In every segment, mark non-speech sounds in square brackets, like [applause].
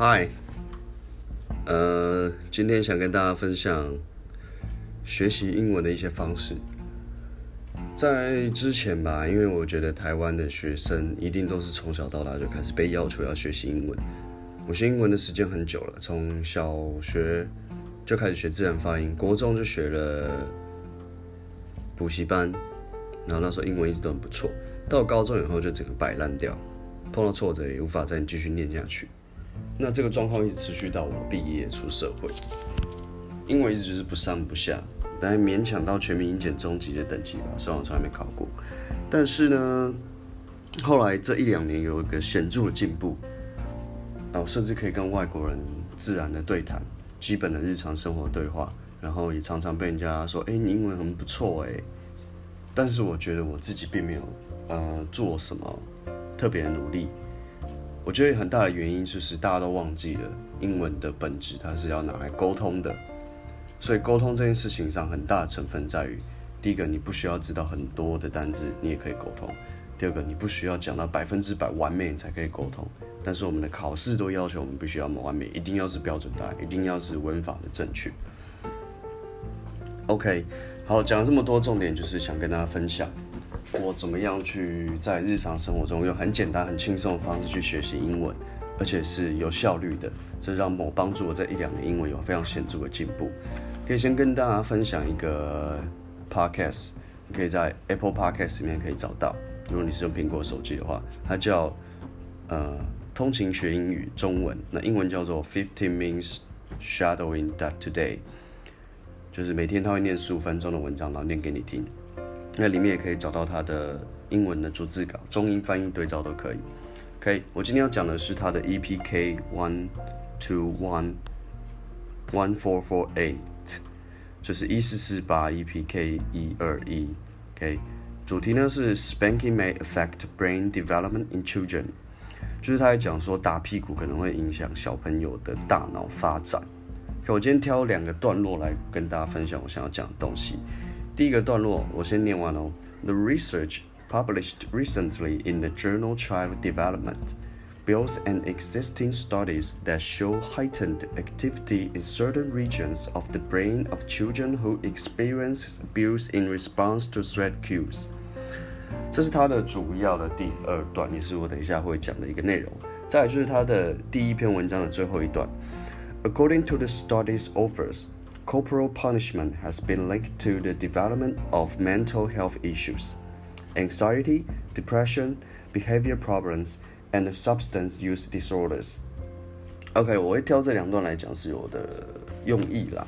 嗨，呃，今天想跟大家分享学习英文的一些方式。在之前吧，因为我觉得台湾的学生一定都是从小到大就开始被要求要学习英文。我学英文的时间很久了，从小学就开始学自然发音，国中就学了补习班，然后那时候英文一直都很不错。到高中以后就整个摆烂掉，碰到挫折也无法再继续念下去。那这个状况一直持续到我毕业出社会，英文一直就是不上不下，但勉强到全民英检中级的等级吧，虽然我从来没考过。但是呢，后来这一两年有一个显著的进步，啊，我甚至可以跟外国人自然的对谈，基本的日常生活对话，然后也常常被人家说，哎，你英文很不错哎。但是我觉得我自己并没有呃做什么特别的努力。我觉得很大的原因就是大家都忘记了英文的本质，它是要拿来沟通的。所以沟通这件事情上，很大的成分在于：第一个，你不需要知道很多的单字，你也可以沟通；第二个，你不需要讲到百分之百完美，才可以沟通。但是我们的考试都要求我们必须要完美，一定要是标准答案，一定要是文法的正确。OK，好，讲了这么多，重点就是想跟大家分享。我怎么样去在日常生活中用很简单、很轻松的方式去学习英文，而且是有效率的，这让我帮助我这一两年英文有非常显著的进步。可以先跟大家分享一个 podcast，你可以在 Apple Podcast 里面可以找到。如果你是用苹果手机的话，它叫呃通勤学英语中文，那英文叫做 Fifteen Minutes Shadowing That Today，就是每天他会念十五分钟的文章，然后念给你听。那里面也可以找到它的英文的逐字稿，中英翻译对照都可以。OK，我今天要讲的是它的 EPK one two one one four four eight，就是一四四八 EPK 一二一。OK，主题呢是 Spanking may affect brain development in children，就是他在讲说打屁股可能会影响小朋友的大脑发展。我今天挑两个段落来跟大家分享我想要讲的东西。第一个段落我先念完哦。The research published recently in the journal Child Development builds on existing studies that show heightened activity in certain regions of the brain of children who experience abuse in response to threat cues。这是它的主要的第二段，也是我等一下会讲的一个内容。再来就是它的第一篇文章的最后一段。According to the study's authors, Corporal punishment has been linked to the development of mental health issues, anxiety, depression, behavior problems, and substance use disorders. OK，我会挑这两段来讲是我的用意啦。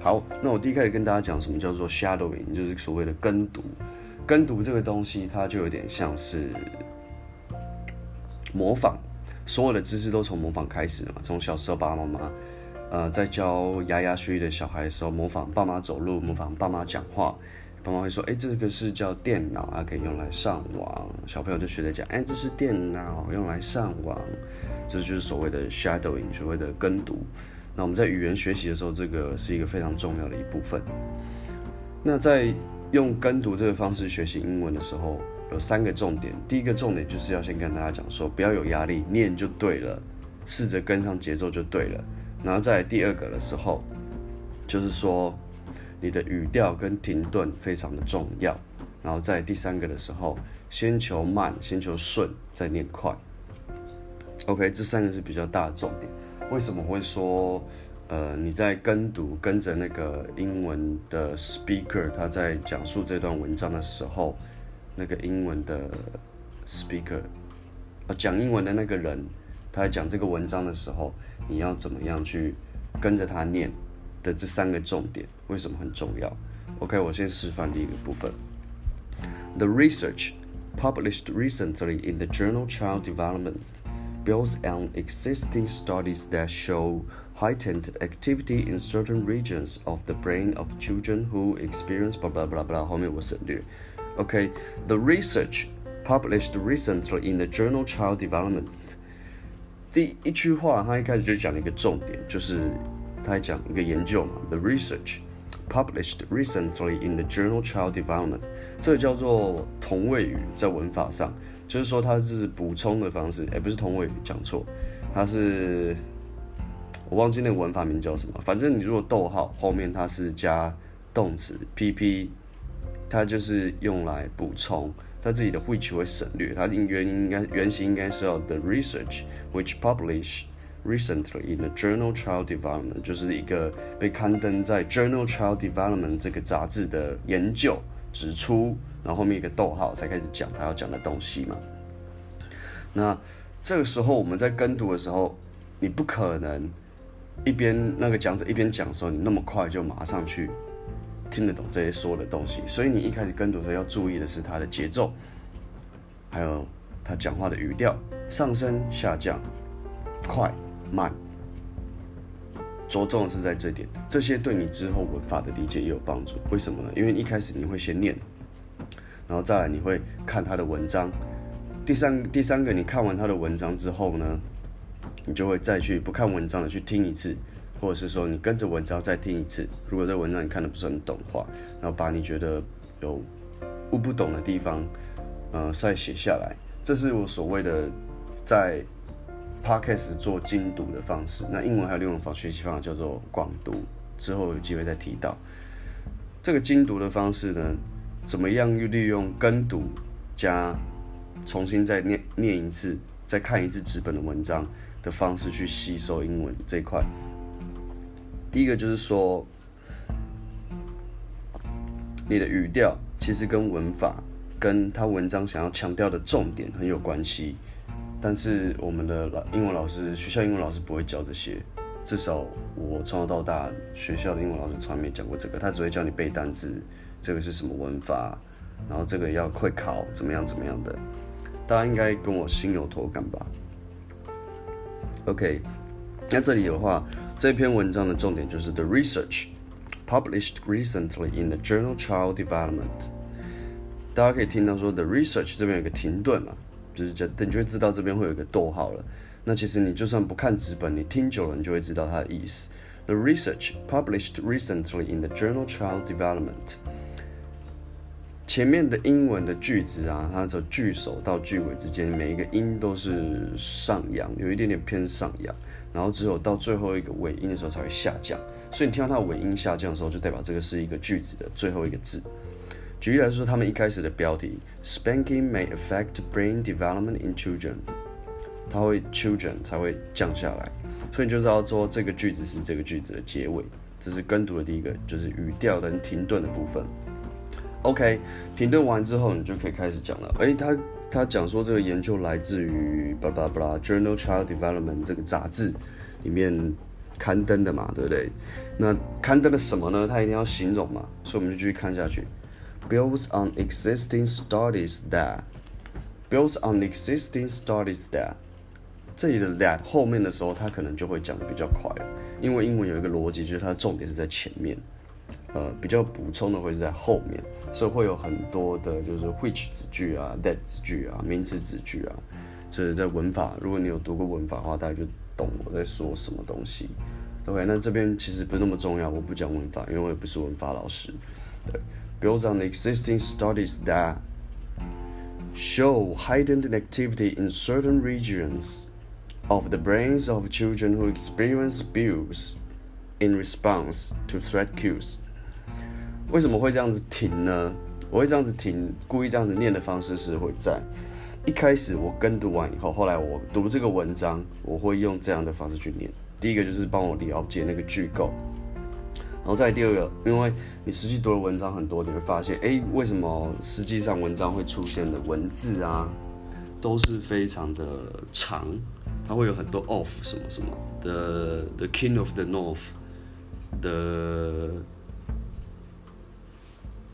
好，那我第一开始跟大家讲什么叫做 shadowing，就是所谓的跟读。跟读这个东西，它就有点像是模仿，所有的知识都从模仿开始的嘛。从小时候爸爸妈妈。呃，在教牙牙学语的小孩的时候，模仿爸妈走路，模仿爸妈讲话。爸妈会说：“哎，这个是叫电脑啊，可以用来上网。”小朋友就学着讲：“哎，这是电脑，用来上网。”这就是所谓的 shadowing，所谓的跟读。那我们在语言学习的时候，这个是一个非常重要的一部分。那在用跟读这个方式学习英文的时候，有三个重点。第一个重点就是要先跟大家讲说，不要有压力，念就对了，试着跟上节奏就对了。然后在第二个的时候，就是说你的语调跟停顿非常的重要。然后在第三个的时候，先求慢，先求顺，再念快。OK，这三个是比较大的重点。为什么会说，呃，你在跟读跟着那个英文的 speaker 他在讲述这段文章的时候，那个英文的 speaker，呃，讲英文的那个人。他在讲这个文章的时候，你要怎么样去跟着他念的这三个重点，为什么很重要？OK，我先示范第一个部分。The research published recently in the journal Child Development builds on existing studies that show heightened activity in certain regions of the brain of children who experience blah blah blah blah 后面我省略。OK，the research published recently in the journal Child Development 第一句话，他一开始就讲了一个重点，就是他还讲一个研究嘛，the research published recently in the journal Child Development，这个叫做同位语，在文法上，就是说它是补充的方式，而不是同位语，讲错，它是我忘记那个文法名叫什么，反正你如果逗号后面它是加动词 pp，它就是用来补充，它自己的 which 会省略，它原应该原型应该是要 the research which published recently in the journal Child Development，就是一个被刊登在 Journal Child Development 这个杂志的研究指出，然后后面一个逗号才开始讲他要讲的东西嘛。那这个时候我们在跟读的时候，你不可能一边那个讲者一边讲的时候，你那么快就马上去听得懂这些说的东西。所以你一开始跟读的时候要注意的是他的节奏，还有他讲话的语调，上升下降，快慢，着重是在这点。这些对你之后文法的理解也有帮助。为什么呢？因为一开始你会先念，然后再来你会看他的文章。第三第三个，你看完他的文章之后呢，你就会再去不看文章的去听一次，或者是说你跟着文章再听一次。如果这文章你看的不是很懂的话，然后把你觉得有悟不懂的地方，呃，再写下来。这是我所谓的在 podcast 做精读的方式。那英文还有另外一种方学习方法叫做广读，之后有机会再提到。这个精读的方式呢，怎么样又利用跟读加重新再念念一次，再看一次纸本的文章的方式去吸收英文这块。第一个就是说，你的语调其实跟文法跟他文章想要强调的重点很有关系。但是我们的老英文老师，学校英文老师不会教这些，至少我从小到大学校的英文老师从来没讲过这个，他只会教你背单词，这个是什么文法，然后这个要会考怎么样怎么样的。大家应该跟我心有同感吧？OK，那这里的话，这篇文章的重点就是 the research published recently in the journal Child Development。大家可以听到说 the research 这边有个停顿嘛，就是这，你就会知道这边会有一个逗号了。那其实你就算不看纸本，你听久了，你就会知道它的意思。The research published recently in the journal Child Development。前面的英文的句子啊，它的句首到句尾之间每一个音都是上扬，有一点点偏上扬，然后只有到最后一个尾音的时候才会下降。所以你听到它尾音下降的时候，就代表这个是一个句子的最后一个字。举例来说，他们一开始的标题：Spanking may affect brain development in children。它会 children 才会降下来，所以你就知道说这个句子是这个句子的结尾。这是跟读的第一个，就是语调跟停顿的部分。OK，停顿完之后，你就可以开始讲了。诶，他他讲说这个研究来自于巴拉巴拉 Journal Child Development 这个杂志里面刊登的嘛，对不对？那刊登了什么呢？他一定要形容嘛，所以我们就继续看下去。Builds on existing studies that builds on existing studies that 这里的 that 后面的时候，他可能就会讲的比较快，因为英文有一个逻辑，就是它的重点是在前面。呃，比较补充的会是在后面，所以会有很多的，就是 which 子句啊，that 子句啊，名词子句啊，这是在文法。如果你有读过文法的话，大家就懂我在说什么东西。OK，那这边其实不是那么重要，我不讲文法，因为我也不是文法老师。对，builds on the existing studies that show heightened activity in certain regions of the brains of children who experience abuse in response to threat cues。 为什么会这样子停呢？我会这样子停，故意这样子念的方式是会在一开始我跟读完以后，后来我读这个文章，我会用这样的方式去念。第一个就是帮我了解那个句构，然后再第二个，因为你实际读的文章很多，你会发现，哎，为什么实际上文章会出现的文字啊，都是非常的长，它会有很多 of 什么什么的，the king of the north 的。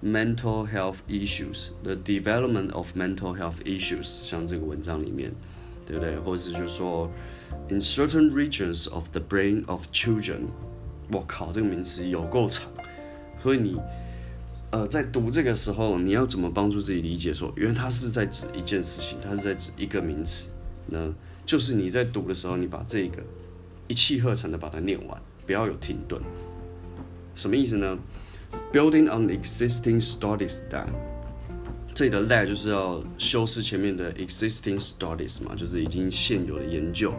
Mental health issues, the development of mental health issues，像这个文章里面，对不对？或者是就说，in certain regions of the brain of children，我靠，这个名词有够长，所以你呃在读这个时候，你要怎么帮助自己理解说，原来它是在指一件事情，它是在指一个名词，呢？就是你在读的时候，你把这个一气呵成的把它念完，不要有停顿，什么意思呢 ？Building on existing studies that， 这里的 that 就是要修饰前面的 existing studies 嘛，就是已经现有的研究。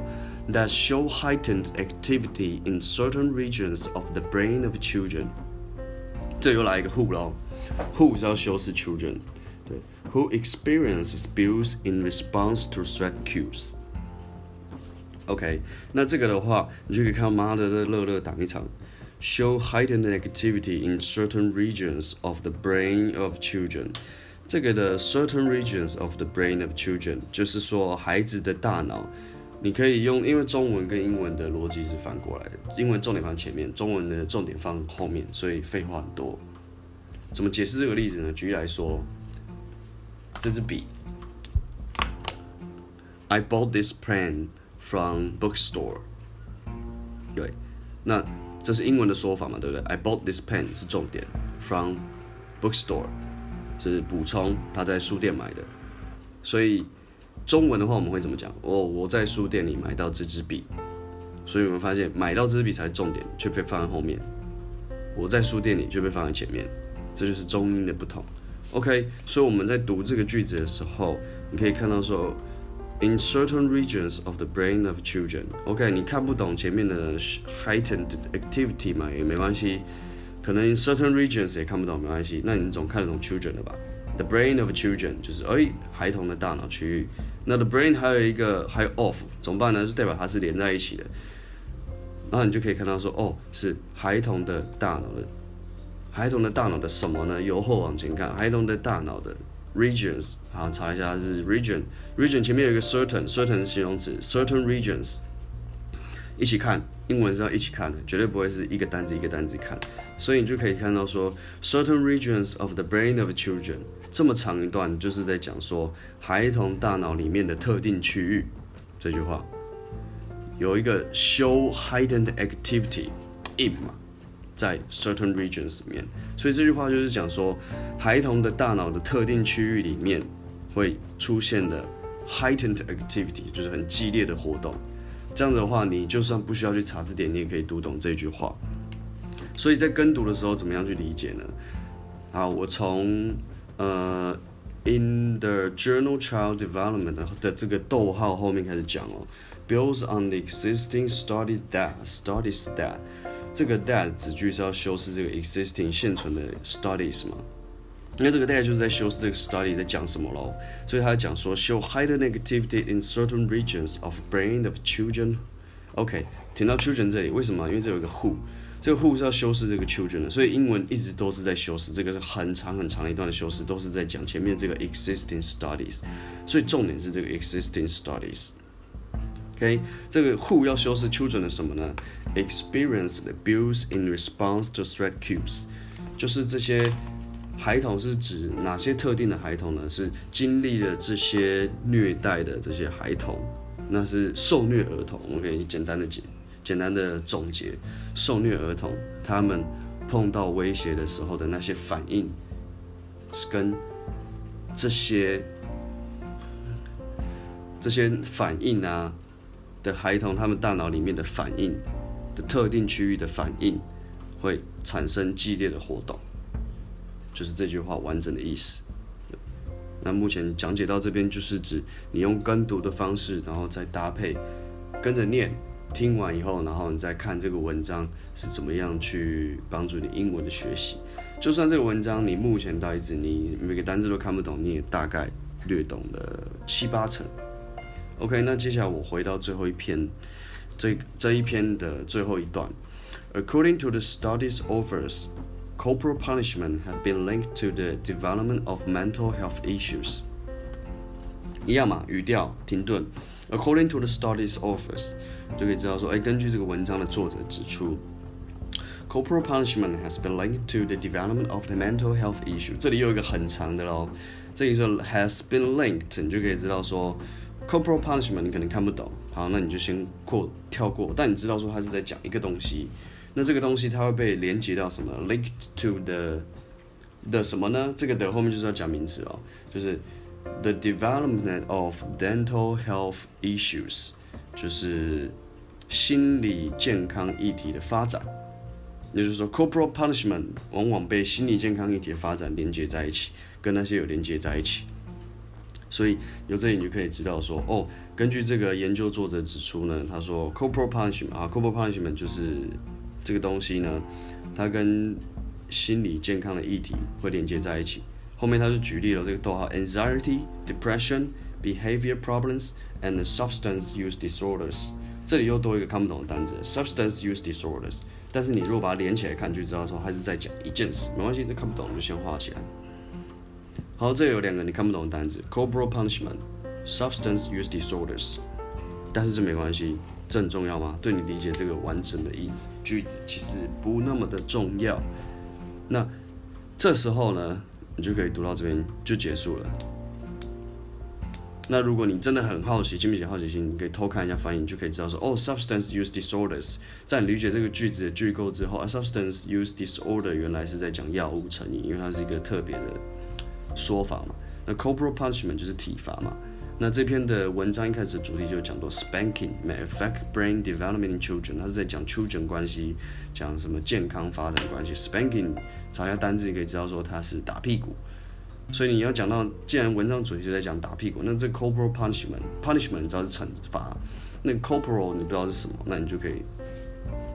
That show heightened activity in certain regions of the brain of children。这又来一个 who 喽，who 是要修饰 children，对，who experiences bills in response to threat cues。OK，那这个的话，你就可以看到妈的这乐乐打一场。 Show heightened activity in certain regions of the brain of children。这个的 certain regions of the brain of children 就是说孩子的大脑，你可以用，因为中文跟英文的逻辑是反过来的，英文重点放前面，中文的重点放后面，所以废话很多。怎么解释这个例子呢？举例来说，这支笔，I bought this pen from bookstore。对，那。这是英文的说法嘛，对不对？I bought this pen 是重点，from bookstore 是补充他在书店买的，所以中文的话我们会怎么讲？哦，我在书店里买到这支笔，所以我们发现买到这支笔才是重点，却被放在后面。我在书店里就被放在前面，这就是中英的不同。OK，所以我们在读这个句子的时候，你可以看到说。In certain regions of the brain of children, OK，你看不懂前面的 heightened activity 嘛，也没关系。可能 in certain regions 也看不懂，没关系。那你总看得懂 children 的吧？The brain of children 就是哎，孩童的大脑区域。那 the brain 还有一个还有 of，怎么办呢？就代表它是连在一起的。然后你就可以看到说，哦，是孩童的大脑的，孩童的大脑的什么呢？由后往前看，孩童的大脑的。regions，好，查一下它是 region，region 前面有一个 certain，certain 是形容词，certain regions，一起看，英文是要一起看的，绝对不会是一个单子一个单子看，所以你就可以看到说，certain regions of the brain of children，这么长一段就是在讲说孩童大脑里面的特定区域，这句话有一个 show heightened activity in 嘛。在 certain regions 里面，所以这句话就是讲说，孩童的大脑的特定区域里面会出现的 heightened activity，就是很激烈的活动。这样的话，你就算不需要去查字典，你也可以读懂这句话。所以在跟读的时候，怎么样去理解呢？好，我从呃 in the journal child development 的这个逗号后面开始讲哦，builds on the existing study that studies that。这个 that 子句是要修饰这个 existing 现存的 studies 嘛？那这个 that 就是在修饰这个 study 在讲什么喽？所以他讲说 show higher negativity in certain regions of brain of children。OK，听到 children 这里，为什么？因为这有一个 who，这个 who 是要修饰这个 children 的，所以英文一直都是在修饰，这个是很长很长一段的修饰，都是在讲前面这个 existing studies，所以重点是这个 existing studies。OK，这个 who 要修饰 children 的什么呢？Experience the abuse in response to threat cues，就是这些孩童是指哪些特定的孩童呢？是经历了这些虐待的这些孩童，那是受虐儿童。我可以简单的解，简单的总结，受虐儿童他们碰到威胁的时候的那些反应，是跟这些这些反应啊。的孩童，他们大脑里面的反应的特定区域的反应会产生激烈的活动，就是这句话完整的意思。那目前讲解到这边，就是指你用跟读的方式，然后再搭配跟着念，听完以后，然后你再看这个文章是怎么样去帮助你英文的学习。就算这个文章你目前到一直你每个单字都看不懂，你也大概略懂了七八成。OK，那接下来我回到最后一篇，这这一篇的最后一段。According to the studies offers, corporal punishment have been linked to the development of mental health issues。一样嘛，语调停顿。According to the studies offers，就可以知道说，哎，根据这个文章的作者指出，corporal punishment has been linked to the development of the mental health issue。这里有一个很长的喽，这里说 has been linked，你就可以知道说。 Corporal punishment 你可能看不懂，好，那你就先过跳过。但你知道说他是在讲一个东西，那这个东西它会被连接到什么？Linked to the 的什么呢？这个的后面就是要讲名词哦，就是 the development of dental health issues，就是心理健康议题的发展。也就是说，corporal punishment 往往被心理健康议题的发展连接在一起，跟那些有连接在一起。所以由这里你就可以知道说，哦，根据这个研究作者指出呢，他说 corporal punishment 啊，corporal punishment 就是这个东西呢，它跟心理健康的议题会连接在一起。后面他就举例了这个逗号：anxiety、depression、behavior problems and substance use disorders。这里又多一个看不懂的单词：substance use disorders。但是你如果把它连起来看，就知道说它是在讲一件事。没关系，这看不懂就先画起来。好，这有两个你看不懂的单词：corporal punishment、substance use disorders。但是这没关系，这很重要吗？对你理解这个完整的意思句子其实不那么的重要。那这时候呢，你就可以读到这边就结束了。那如果你真的很好奇，经不起好奇心，你可以偷看一下翻译，就可以知道说，哦，substance use disorders，在你理解这个句子的句构之后，啊，substance use disorder 原来是在讲药物成瘾，因为它是一个特别的说法嘛。那 corporal punishment 就是体罚嘛。那这篇的文章一开始主题就讲到 spanking may affect brain development in children，它是在讲 children 关系，讲什么健康发展关系。spanking 查一下单字，你可以知道说它是打屁股。所以你要讲到，既然文章主题就在讲打屁股，那这 corporal punishment，punishment 你知道是惩罚，那 corporal 你不知道是什么，那你就可以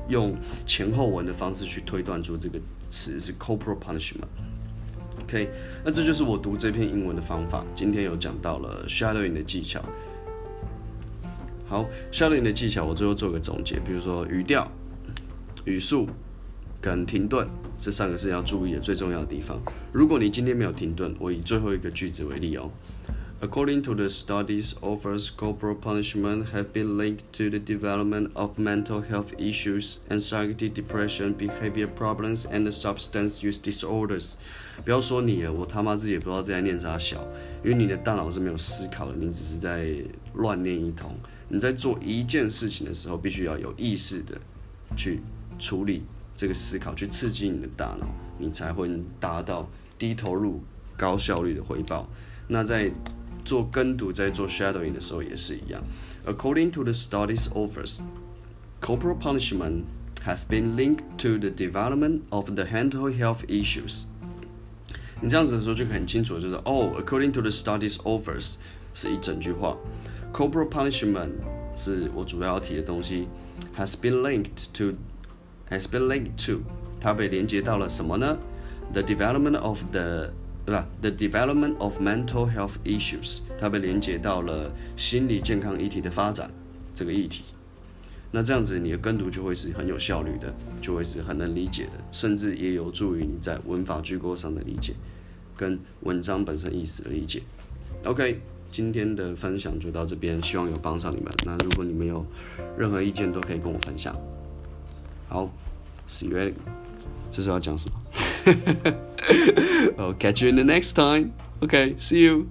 用前后文的方式去推断出这个词是 corporal punishment。OK，那这就是我读这篇英文的方法。今天有讲到了 shadowing 的技巧。好，shadowing 的技巧，我最后做个总结，比如说语调、语速跟停顿这三个是要注意的最重要的地方。如果你今天没有停顿，我以最后一个句子为例哦。According to the studies, offers corporal punishment have been linked to the development of mental health issues, anxiety, depression, behavior problems, and substance use disorders. 不要说你了，我他妈自己也不知道在念啥小，因为你的大脑是没有思考的，你只是在乱念一通。你在做一件事情的时候，必须要有意识的去处理这个思考，去刺激你的大脑，你才会达到低投入高效率的回报。那在做跟读在做 shadowing 的时候也是一样。According to the studies offers, corporal punishment have been linked to the development of the mental health issues。你这样子的时候就很清楚，就是哦，according to the studies offers 是一整句话，corporal punishment 是我主要要提的东西，has been linked to has been linked to 它被连接到了什么呢？The development of the 对 对吧？The development of mental health issues，它被连接到了心理健康议题的发展这个议题。那这样子你的跟读就会是很有效率的，就会是很能理解的，甚至也有助于你在文法句构上的理解，跟文章本身意思的理解。OK，今天的分享就到这边，希望有帮上你们。那如果你们有任何意见，都可以跟我分享。好，See you。这是要讲什么 [laughs] I'll catch you in the next time. Okay, see you.